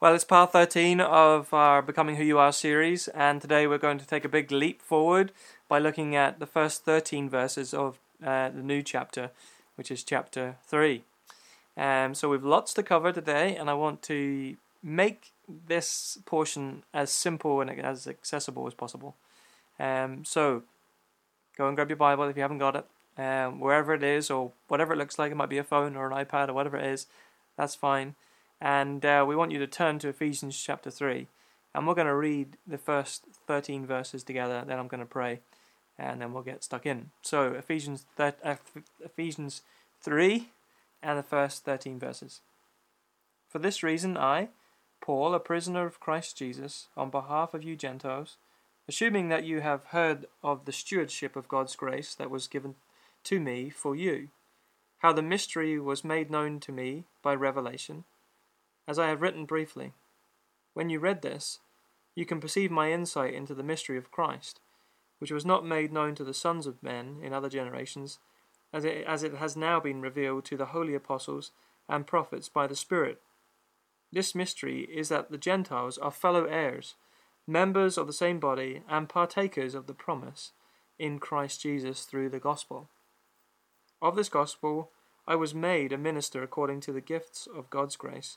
Well, it's part 13 of our Becoming Who You Are series, and today we're going to take a big leap forward by looking at the first 13 verses of uh, the new chapter, which is chapter 3. Um, so we've lots to cover today, and I want to make this portion as simple and as accessible as possible. Um, so go and grab your Bible if you haven't got it, um, wherever it is, or whatever it looks like. It might be a phone or an iPad or whatever it is. That's fine. And uh, we want you to turn to Ephesians chapter 3. And we're going to read the first 13 verses together. Then I'm going to pray. And then we'll get stuck in. So, Ephesians, thir- uh, Ephesians 3 and the first 13 verses. For this reason, I, Paul, a prisoner of Christ Jesus, on behalf of you Gentiles, assuming that you have heard of the stewardship of God's grace that was given to me for you, how the mystery was made known to me by revelation as I have written briefly. When you read this, you can perceive my insight into the mystery of Christ, which was not made known to the sons of men in other generations, as it, as it has now been revealed to the holy apostles and prophets by the Spirit. This mystery is that the Gentiles are fellow heirs, members of the same body, and partakers of the promise in Christ Jesus through the gospel. Of this gospel I was made a minister according to the gifts of God's grace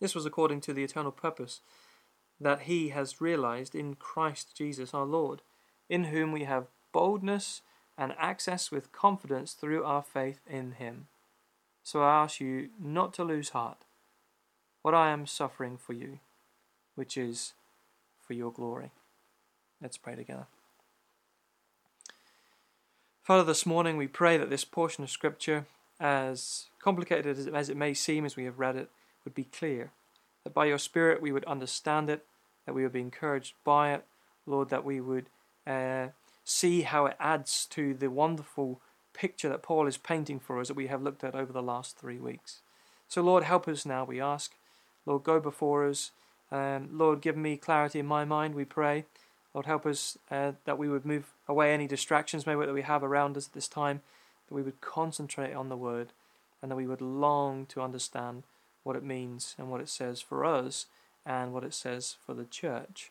This was according to the eternal purpose that He has realized in Christ Jesus our Lord, in whom we have boldness and access with confidence through our faith in Him. So I ask you not to lose heart, what I am suffering for you, which is for your glory. Let's pray together. Father, this morning we pray that this portion of Scripture, as complicated as it may seem as we have read it, would be clear. That by your Spirit we would understand it, that we would be encouraged by it, Lord, that we would uh, see how it adds to the wonderful picture that Paul is painting for us that we have looked at over the last three weeks. So, Lord, help us now, we ask. Lord, go before us. Um, Lord, give me clarity in my mind, we pray. Lord, help us uh, that we would move away any distractions maybe that we have around us at this time, that we would concentrate on the word, and that we would long to understand what it means and what it says for us and what it says for the church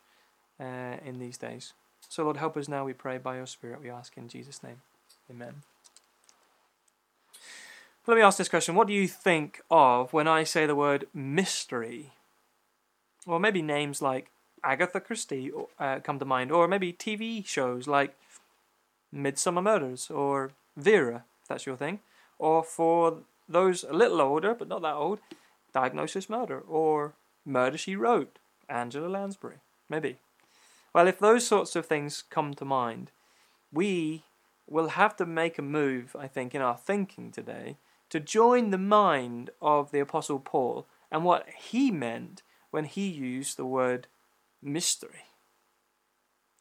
uh, in these days. So, Lord, help us now, we pray, by your Spirit, we ask in Jesus' name. Amen. Let me ask this question What do you think of when I say the word mystery? Well, maybe names like Agatha Christie uh, come to mind, or maybe TV shows like Midsomer Murders or Vera, if that's your thing, or for those a little older, but not that old, Diagnosis Murder or Murder She Wrote, Angela Lansbury, maybe. Well, if those sorts of things come to mind, we will have to make a move, I think, in our thinking today to join the mind of the Apostle Paul and what he meant when he used the word mystery.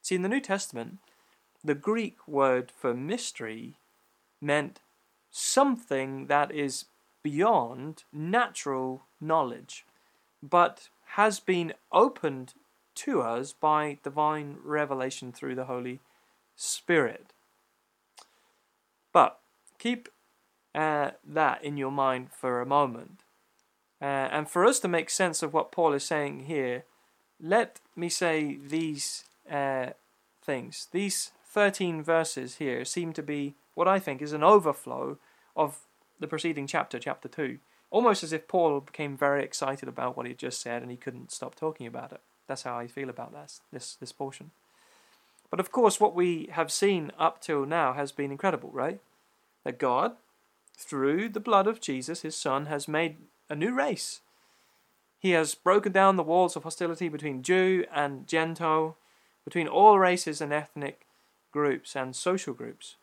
See, in the New Testament, the Greek word for mystery meant something that is beyond natural knowledge, but has been opened to us by divine revelation through the Holy Spirit. But keep uh, that in your mind for a moment. Uh, and for us to make sense of what Paul is saying here, let me say these uh, things. These 13 verses here seem to be what I think is an overflow of the preceding chapter, chapter 2, almost as if Paul became very excited about what he just said and he couldn't stop talking about it. That's how I feel about this, this, this portion. But of course, what we have seen up till now has been incredible, right? That God, through the blood of Jesus, his Son, has made a new race. He has broken down the walls of hostility between Jew and Gentile, between all races and ethnic groups and social groups.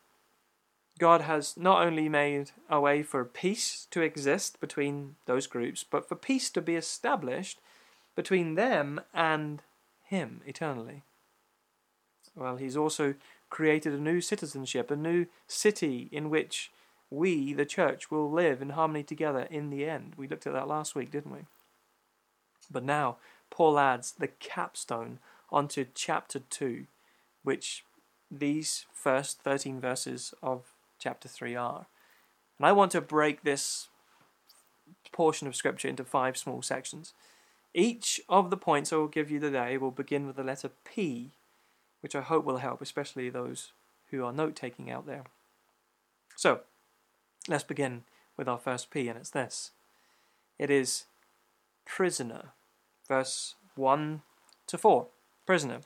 God has not only made a way for peace to exist between those groups, but for peace to be established between them and Him eternally. Well, He's also created a new citizenship, a new city in which we, the church, will live in harmony together in the end. We looked at that last week, didn't we? But now, Paul adds the capstone onto chapter 2, which these first 13 verses of chapter 3 are. And I want to break this portion of scripture into five small sections. Each of the points I will give you today will begin with the letter P, which I hope will help, especially those who are note taking out there. So, let's begin with our first P, and it's this it is prisoner, verse 1 to 4. Prisoner.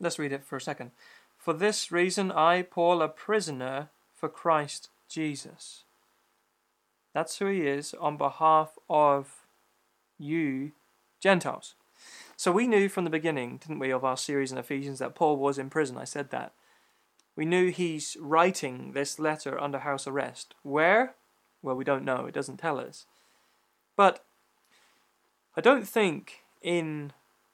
Let's read it for a second. For this reason, I, Paul, a prisoner for Christ Jesus. That's who he is on behalf of you, Gentiles. So we knew from the beginning, didn't we, of our series in Ephesians that Paul was in prison. I said that. We knew he's writing this letter under house arrest. Where? Well, we don't know. It doesn't tell us. But I don't think in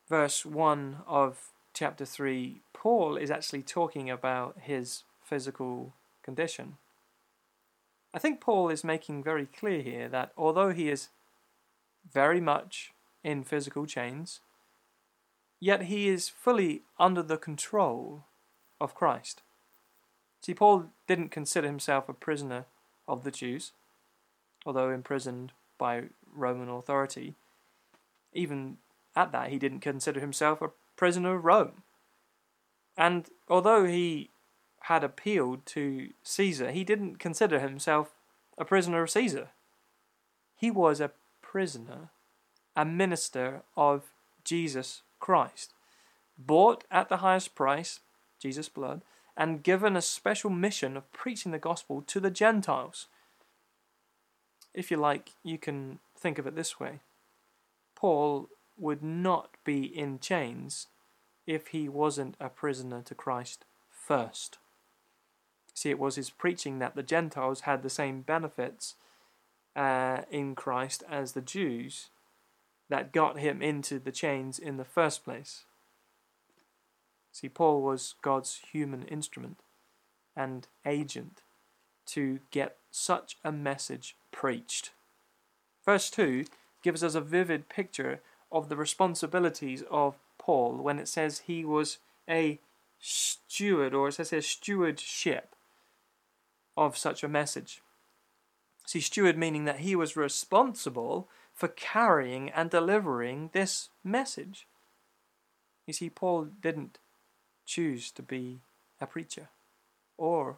verse 1 of chapter 3, Paul is actually talking about his physical condition. I think Paul is making very clear here that although he is very much in physical chains, yet he is fully under the control of Christ. See, Paul didn't consider himself a prisoner of the Jews, although imprisoned by Roman authority. Even at that, he didn't consider himself a prisoner of Rome. And although he had appealed to Caesar, he didn't consider himself a prisoner of Caesar. He was a prisoner, a minister of Jesus Christ, bought at the highest price, Jesus' blood, and given a special mission of preaching the gospel to the Gentiles. If you like, you can think of it this way Paul would not be in chains if he wasn't a prisoner to Christ first. See, it was his preaching that the Gentiles had the same benefits uh, in Christ as the Jews that got him into the chains in the first place. See, Paul was God's human instrument and agent to get such a message preached. Verse 2 gives us a vivid picture of the responsibilities of Paul when it says he was a steward, or it says here stewardship of such a message. See, steward meaning that he was responsible for carrying and delivering this message. You see, Paul didn't choose to be a preacher or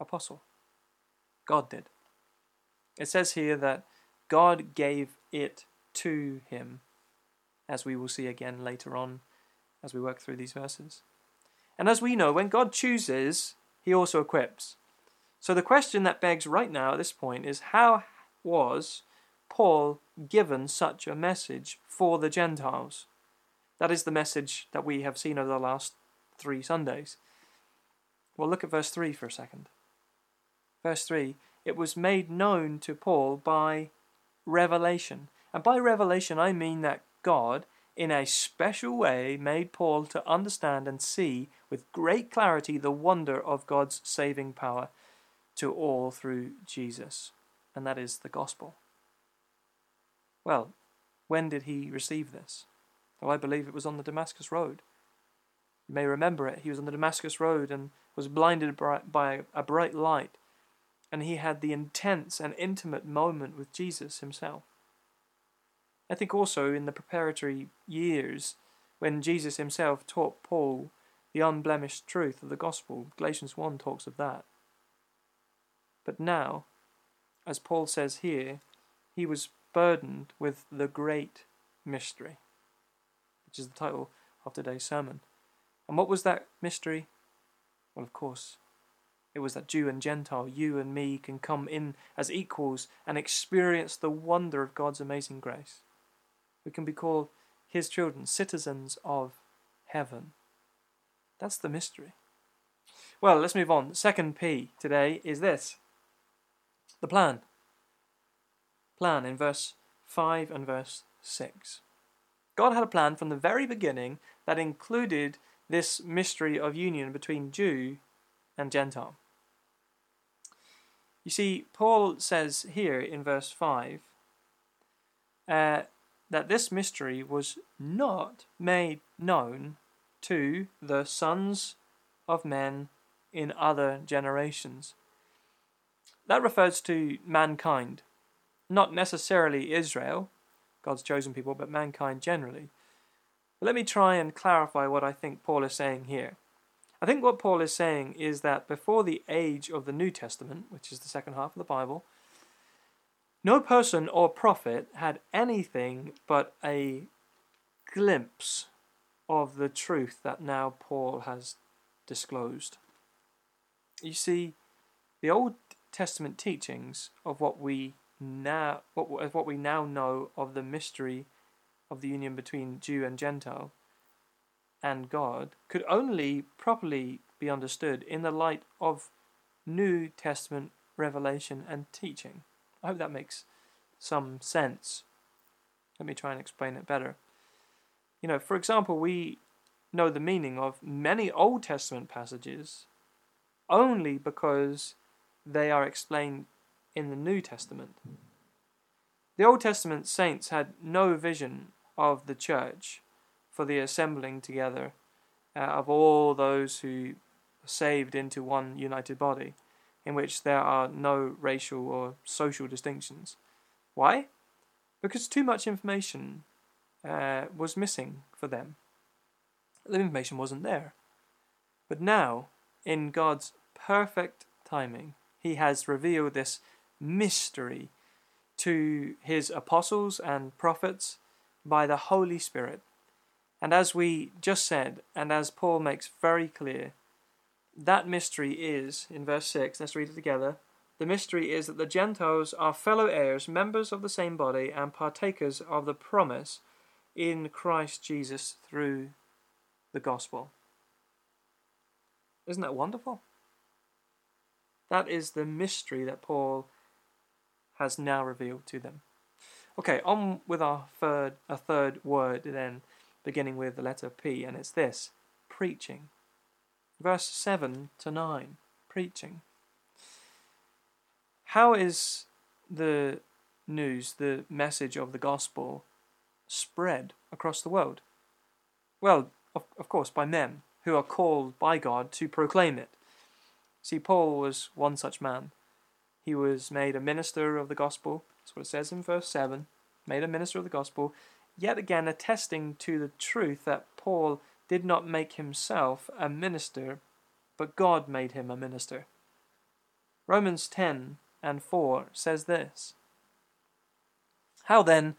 apostle. God did. It says here that God gave it to him, as we will see again later on as we work through these verses. And as we know, when God chooses, he also equips. So the question that begs right now at this point is how was Paul given such a message for the Gentiles? That is the message that we have seen over the last three Sundays. Well, look at verse 3 for a second. Verse 3 It was made known to Paul by revelation. And by revelation, I mean that God, in a special way, made Paul to understand and see with great clarity the wonder of God's saving power to all through Jesus, and that is the gospel. Well, when did he receive this? Well, I believe it was on the Damascus Road. You may remember it. He was on the Damascus Road and was blinded by a bright light, and he had the intense and intimate moment with Jesus himself. I think also in the preparatory years, when Jesus himself taught Paul the unblemished truth of the gospel, Galatians 1 talks of that. But now, as Paul says here, he was burdened with the great mystery, which is the title of today's sermon. And what was that mystery? Well, of course, it was that Jew and Gentile, you and me, can come in as equals and experience the wonder of God's amazing grace. We can be called His children, citizens of heaven. That's the mystery. Well, let's move on. The Second P today is this the plan. Plan in verse 5 and verse 6. God had a plan from the very beginning that included this mystery of union between Jew and Gentile. You see, Paul says here in verse 5 uh, that this mystery was not made known to the sons of men in other generations. That refers to mankind, not necessarily Israel, God's chosen people, but mankind generally. But let me try and clarify what I think Paul is saying here. I think what Paul is saying is that before the age of the New Testament, which is the second half of the Bible, no person or prophet had anything but a glimpse of the truth that now Paul has disclosed. You see, the Old Testament teachings of what we now what what we now know of the mystery of the union between Jew and Gentile and God could only properly be understood in the light of New Testament revelation and teaching. I hope that makes some sense. Let me try and explain it better. You know, for example, we know the meaning of many Old Testament passages only because they are explained in the New Testament. The Old Testament saints had no vision of the church for the assembling together uh, of all those who are saved into one united body, in which there are no racial or social distinctions. Why? Because too much information uh, was missing for them. The information wasn't there. But now, in God's perfect timing, He has revealed this mystery to His apostles and prophets by the Holy Spirit and as we just said, and as Paul makes very clear, that mystery is, in verse 6, let's read it together. The mystery is that the Gentiles are fellow heirs, members of the same body, and partakers of the promise in Christ Jesus through the gospel. Isn't that wonderful? That is the mystery that Paul has now revealed to them. Okay, on with our third a third word then beginning with the letter P, and it's this preaching. Verse 7 to 9 preaching. How is the news, the message of the gospel, spread across the world? Well, of, of course, by men who are called by God to proclaim it. See, Paul was one such man. He was made a minister of the gospel. That's what it says in verse 7. Made a minister of the gospel yet again attesting to the truth that Paul did not make himself a minister, but God made him a minister. Romans 10 and 4 says this How then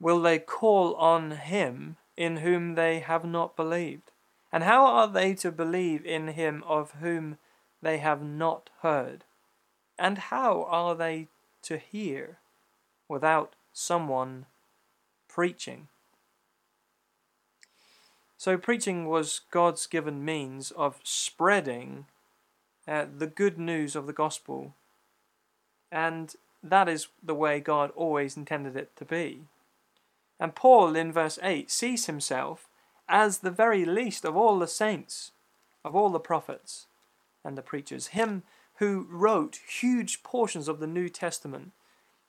will they call on him in whom they have not believed? And how are they to believe in him of whom they have not heard? And how are they to hear without someone preaching. So, preaching was God's given means of spreading uh, the good news of the gospel, and that is the way God always intended it to be. And Paul, in verse 8, sees himself as the very least of all the saints, of all the prophets and the preachers, him who wrote huge portions of the New Testament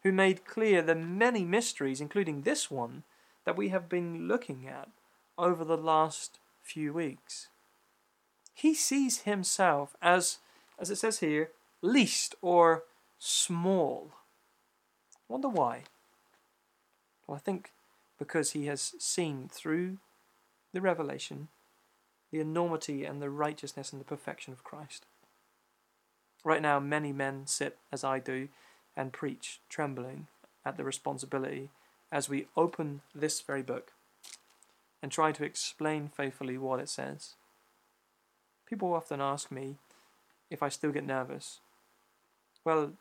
who made clear the many mysteries, including this one, that we have been looking at over the last few weeks. He sees himself as, as it says here, least or small. Wonder why? Well, I think because he has seen through the revelation the enormity and the righteousness and the perfection of Christ. Right now, many men sit as I do and preach, trembling at the responsibility as we open this very book and try to explain faithfully what it says. People often ask me if I still get nervous. Well,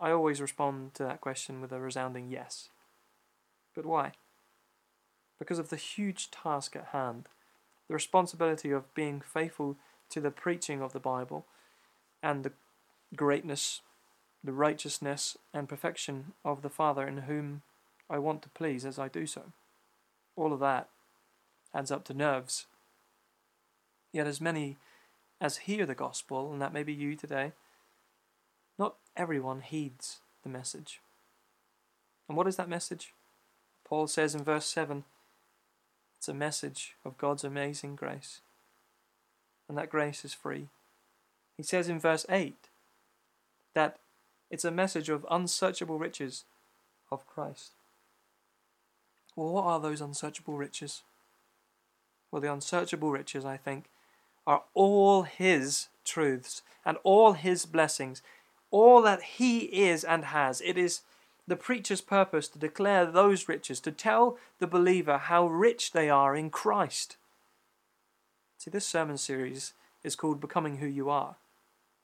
I always respond to that question with a resounding yes. But why? Because of the huge task at hand, the responsibility of being faithful to the preaching of the Bible, and the greatness the righteousness and perfection of the Father in whom I want to please as I do so. All of that adds up to nerves. Yet, as many as hear the gospel, and that may be you today, not everyone heeds the message. And what is that message? Paul says in verse 7 it's a message of God's amazing grace. And that grace is free. He says in verse 8 that it's a message of unsearchable riches of Christ. Well, what are those unsearchable riches? Well, the unsearchable riches, I think, are all His truths and all His blessings, all that He is and has. It is the preacher's purpose to declare those riches, to tell the believer how rich they are in Christ. See, this sermon series is called Becoming Who You Are.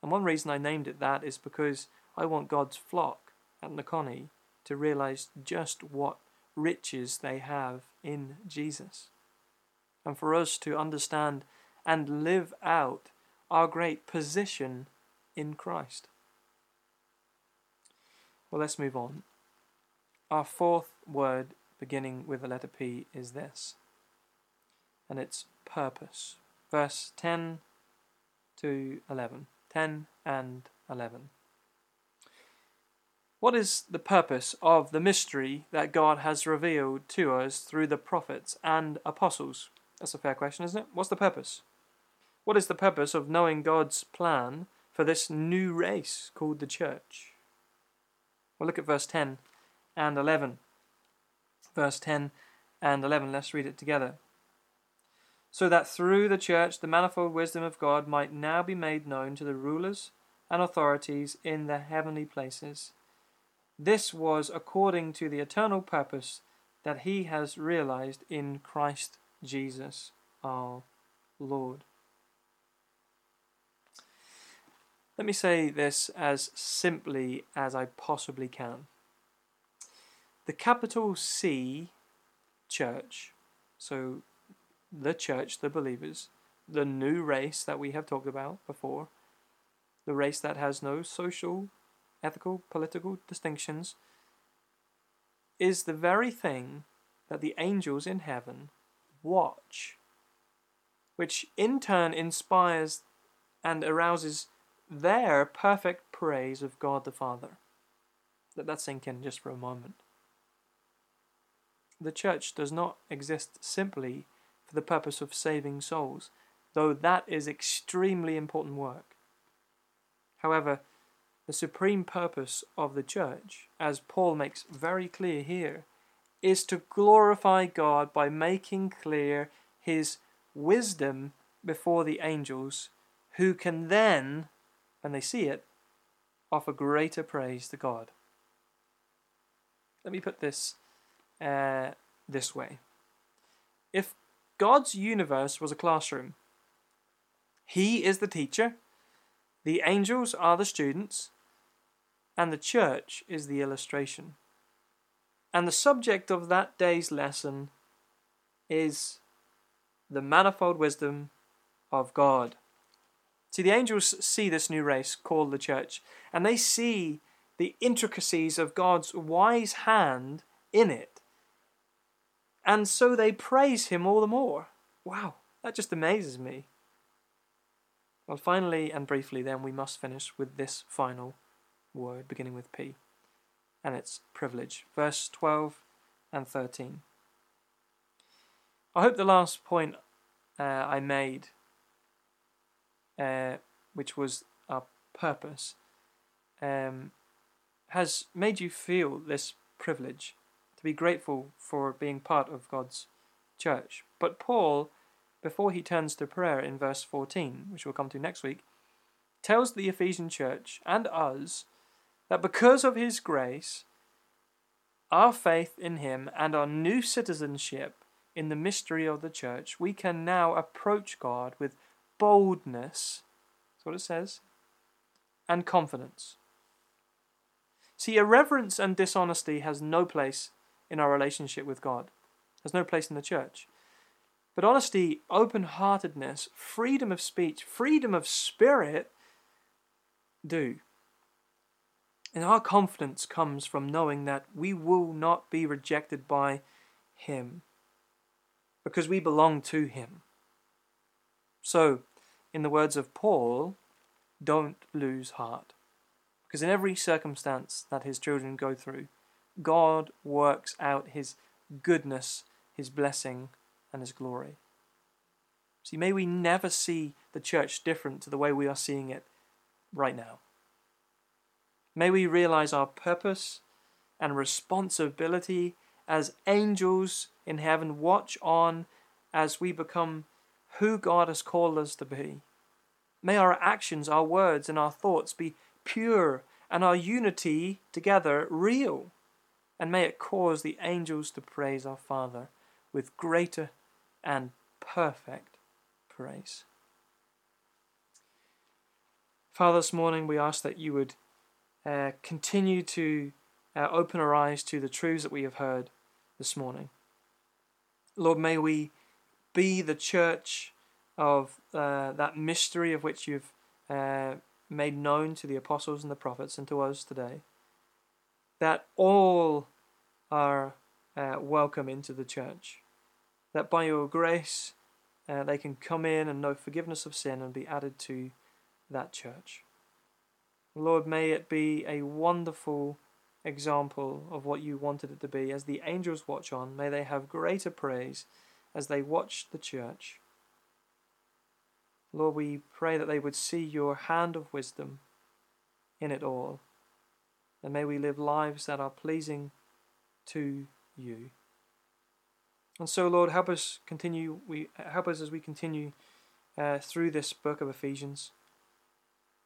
And one reason I named it that is because I want God's flock at Nakoni to realize just what riches they have in Jesus. And for us to understand and live out our great position in Christ. Well, let's move on. Our fourth word, beginning with the letter P, is this, and it's purpose. Verse 10 to 11. 10 and 11. What is the purpose of the mystery that God has revealed to us through the prophets and apostles? That's a fair question, isn't it? What's the purpose? What is the purpose of knowing God's plan for this new race called the church? Well, look at verse 10 and 11. Verse 10 and 11, let's read it together. So that through the church the manifold wisdom of God might now be made known to the rulers and authorities in the heavenly places this was according to the eternal purpose that he has realized in Christ Jesus our Lord. Let me say this as simply as I possibly can. The capital C church, so the church, the believers, the new race that we have talked about before, the race that has no social ethical, political distinctions, is the very thing that the angels in heaven watch, which in turn inspires and arouses their perfect praise of God the Father. Let that sink in just for a moment. The church does not exist simply for the purpose of saving souls, though that is extremely important work. However, the supreme purpose of the church, as Paul makes very clear here, is to glorify God by making clear his wisdom before the angels, who can then, when they see it, offer greater praise to God. Let me put this uh, this way. If God's universe was a classroom, He is the teacher, the angels are the students, and the church is the illustration. And the subject of that day's lesson is the manifold wisdom of God. See, the angels see this new race called the church, and they see the intricacies of God's wise hand in it. And so they praise Him all the more. Wow, that just amazes me. Well, finally and briefly, then, we must finish with this final word beginning with P, and it's privilege. Verse 12 and 13. I hope the last point uh, I made, uh, which was our purpose, um, has made you feel this privilege to be grateful for being part of God's church. But Paul, before he turns to prayer in verse 14, which we'll come to next week, tells the Ephesian church and us that because of his grace, our faith in him, and our new citizenship in the mystery of the church, we can now approach God with boldness. That's what it says. And confidence. See, irreverence and dishonesty has no place in our relationship with God, has no place in the church. But honesty, open heartedness, freedom of speech, freedom of spirit do. And our confidence comes from knowing that we will not be rejected by Him. because we belong to Him. So, in the words of Paul, don't lose heart. Because in every circumstance that his children go through, God works out his goodness, his blessing, and his glory. See, may we never see the church different to the way we are seeing it right now. May we realize our purpose and responsibility as angels in heaven watch on as we become who God has called us to be. May our actions, our words, and our thoughts be pure and our unity together real. And may it cause the angels to praise our Father with greater and perfect praise. Father, this morning we ask that you would uh, continue to uh, open our eyes to the truths that we have heard this morning. Lord, may we be the church of uh, that mystery of which you've uh, made known to the apostles and the prophets and to us today. That all are uh, welcome into the church. That by your grace uh, they can come in and know forgiveness of sin and be added to that church. Lord, may it be a wonderful example of what you wanted it to be. As the angels watch on, may they have greater praise as they watch the church. Lord, we pray that they would see your hand of wisdom in it all. And may we live lives that are pleasing to you. And so, Lord, help us continue. We help us as we continue uh, through this book of Ephesians.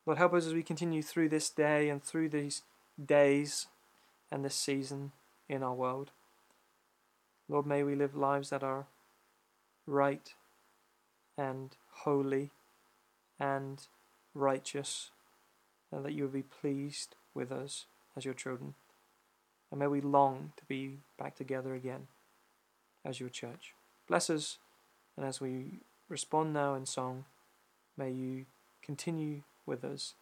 Lord, help us as we continue through this day and through these days and this season in our world. Lord, may we live lives that are right and holy and righteous, and that you would be pleased with us as your children. And may we long to be back together again as your church. Bless us, and as we respond now in song, may you continue with us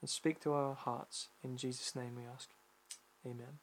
and speak to our hearts. In Jesus' name we ask. Amen.